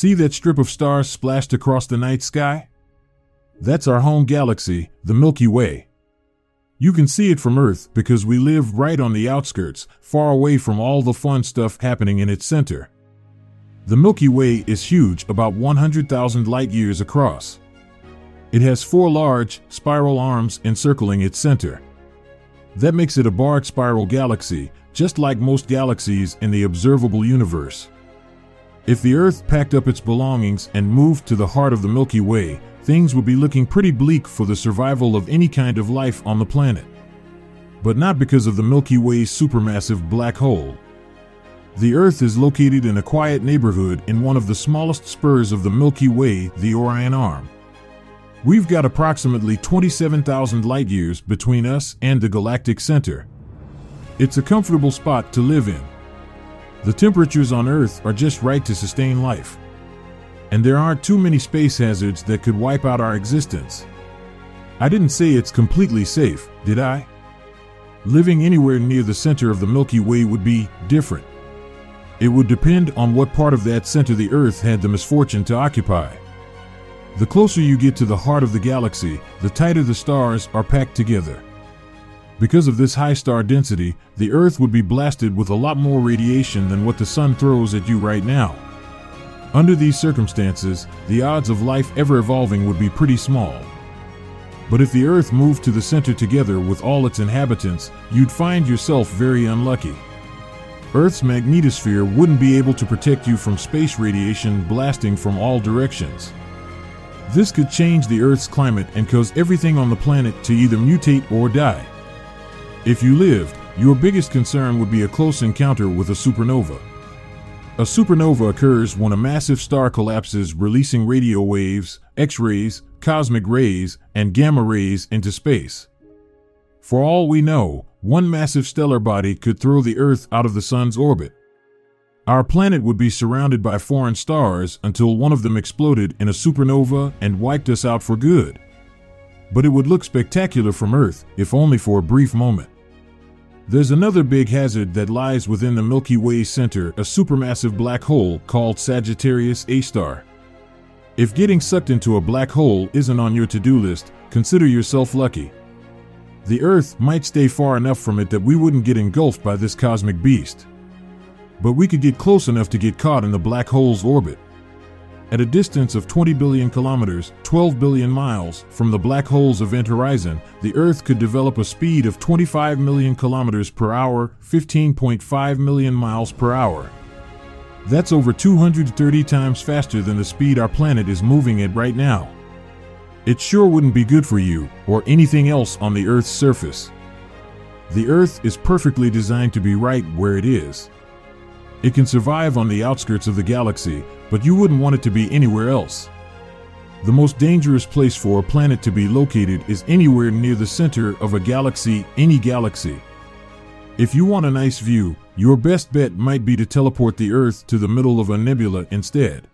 See that strip of stars splashed across the night sky? That's our home galaxy, the Milky Way. You can see it from Earth because we live right on the outskirts, far away from all the fun stuff happening in its center. The Milky Way is huge, about 100,000 light years across. It has four large, spiral arms encircling its center. That makes it a barred spiral galaxy, just like most galaxies in the observable universe. If the Earth packed up its belongings and moved to the heart of the Milky Way, things would be looking pretty bleak for the survival of any kind of life on the planet. But not because of the Milky Way's supermassive black hole. The Earth is located in a quiet neighborhood in one of the smallest spurs of the Milky Way, the Orion Arm. We've got approximately 27,000 light years between us and the galactic center. It's a comfortable spot to live in. The temperatures on Earth are just right to sustain life. And there aren't too many space hazards that could wipe out our existence. I didn't say it's completely safe, did I? Living anywhere near the center of the Milky Way would be different. It would depend on what part of that center the Earth had the misfortune to occupy. The closer you get to the heart of the galaxy, the tighter the stars are packed together. Because of this high star density, the Earth would be blasted with a lot more radiation than what the Sun throws at you right now. Under these circumstances, the odds of life ever evolving would be pretty small. But if the Earth moved to the center together with all its inhabitants, you'd find yourself very unlucky. Earth's magnetosphere wouldn't be able to protect you from space radiation blasting from all directions. This could change the Earth's climate and cause everything on the planet to either mutate or die. If you lived, your biggest concern would be a close encounter with a supernova. A supernova occurs when a massive star collapses, releasing radio waves, X rays, cosmic rays, and gamma rays into space. For all we know, one massive stellar body could throw the Earth out of the Sun's orbit. Our planet would be surrounded by foreign stars until one of them exploded in a supernova and wiped us out for good but it would look spectacular from Earth, if only for a brief moment. There's another big hazard that lies within the Milky Way center, a supermassive black hole called Sagittarius A star. If getting sucked into a black hole isn't on your to do list, consider yourself lucky. The Earth might stay far enough from it that we wouldn't get engulfed by this cosmic beast. But we could get close enough to get caught in the black hole's orbit. At a distance of 20 billion kilometers, 12 billion miles, from the black hole's event horizon, the Earth could develop a speed of 25 million kilometers per hour, 15.5 million miles per hour. That's over 230 times faster than the speed our planet is moving at right now. It sure wouldn't be good for you, or anything else on the Earth's surface. The Earth is perfectly designed to be right where it is. It can survive on the outskirts of the galaxy, but you wouldn't want it to be anywhere else. The most dangerous place for a planet to be located is anywhere near the center of a galaxy, any galaxy. If you want a nice view, your best bet might be to teleport the Earth to the middle of a nebula instead.